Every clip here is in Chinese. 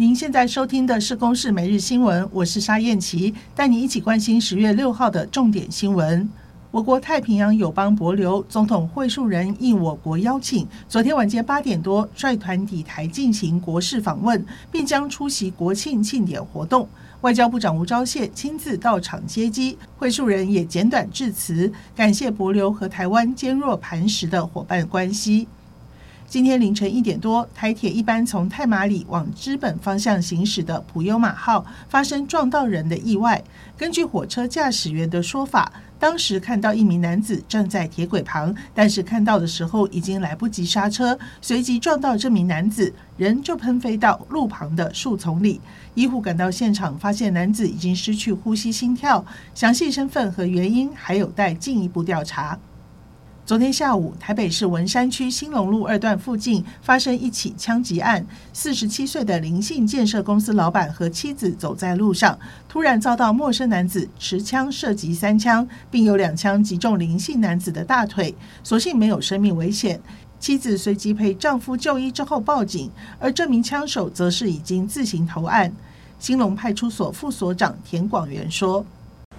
您现在收听的是《公视每日新闻》，我是沙燕琪，带你一起关心十月六号的重点新闻。我国太平洋友邦帛琉总统惠树人应我国邀请，昨天晚间八点多率团抵台进行国事访问，并将出席国庆庆典活动。外交部长吴钊燮亲自到场接机，惠树人也简短致辞，感谢帛琉和台湾坚若磐石的伙伴关系。今天凌晨一点多，台铁一班从太马里往知本方向行驶的普悠马号发生撞到人的意外。根据火车驾驶员的说法，当时看到一名男子站在铁轨旁，但是看到的时候已经来不及刹车，随即撞到这名男子，人就喷飞到路旁的树丛里。医护赶到现场，发现男子已经失去呼吸、心跳，详细身份和原因还有待进一步调查。昨天下午，台北市文山区兴隆路二段附近发生一起枪击案。四十七岁的林姓建设公司老板和妻子走在路上，突然遭到陌生男子持枪射击三枪，并有两枪击中林姓男子的大腿，所幸没有生命危险。妻子随即陪丈夫就医之后报警，而这名枪手则是已经自行投案。兴隆派出所副所长田广元说：“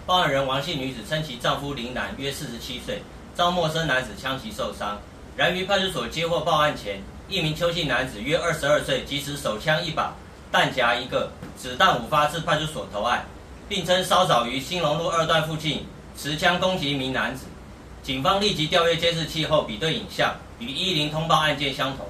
报案人王姓女子称其丈夫林男约四十七岁。”遭陌生男子枪击受伤，然于派出所接获报案前，一名邱姓男子约二十二岁，即持手枪一把、弹夹一个、子弹五发至派出所投案，并称稍早于兴隆路二段附近持枪攻击一名男子。警方立即调阅监视器后比对影像，与一零通报案件相同。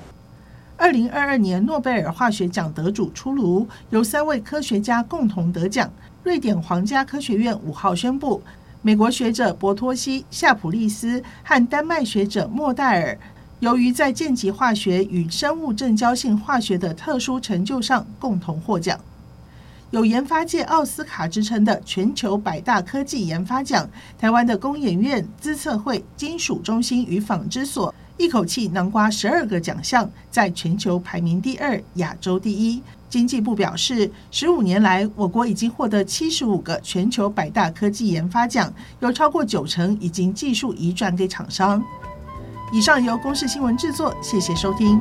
二零二二年诺贝尔化学奖得主出炉，由三位科学家共同得奖。瑞典皇家科学院五号宣布。美国学者博托西、夏普利斯和丹麦学者莫代尔，由于在键极化学与生物正交性化学的特殊成就上共同获奖。有研发界奥斯卡之称的全球百大科技研发奖，台湾的工研院、资策会、金属中心与纺织所一口气囊括十二个奖项，在全球排名第二，亚洲第一。经济部表示，十五年来，我国已经获得七十五个全球百大科技研发奖，有超过九成已经技术移转给厂商。以上由公视新闻制作，谢谢收听。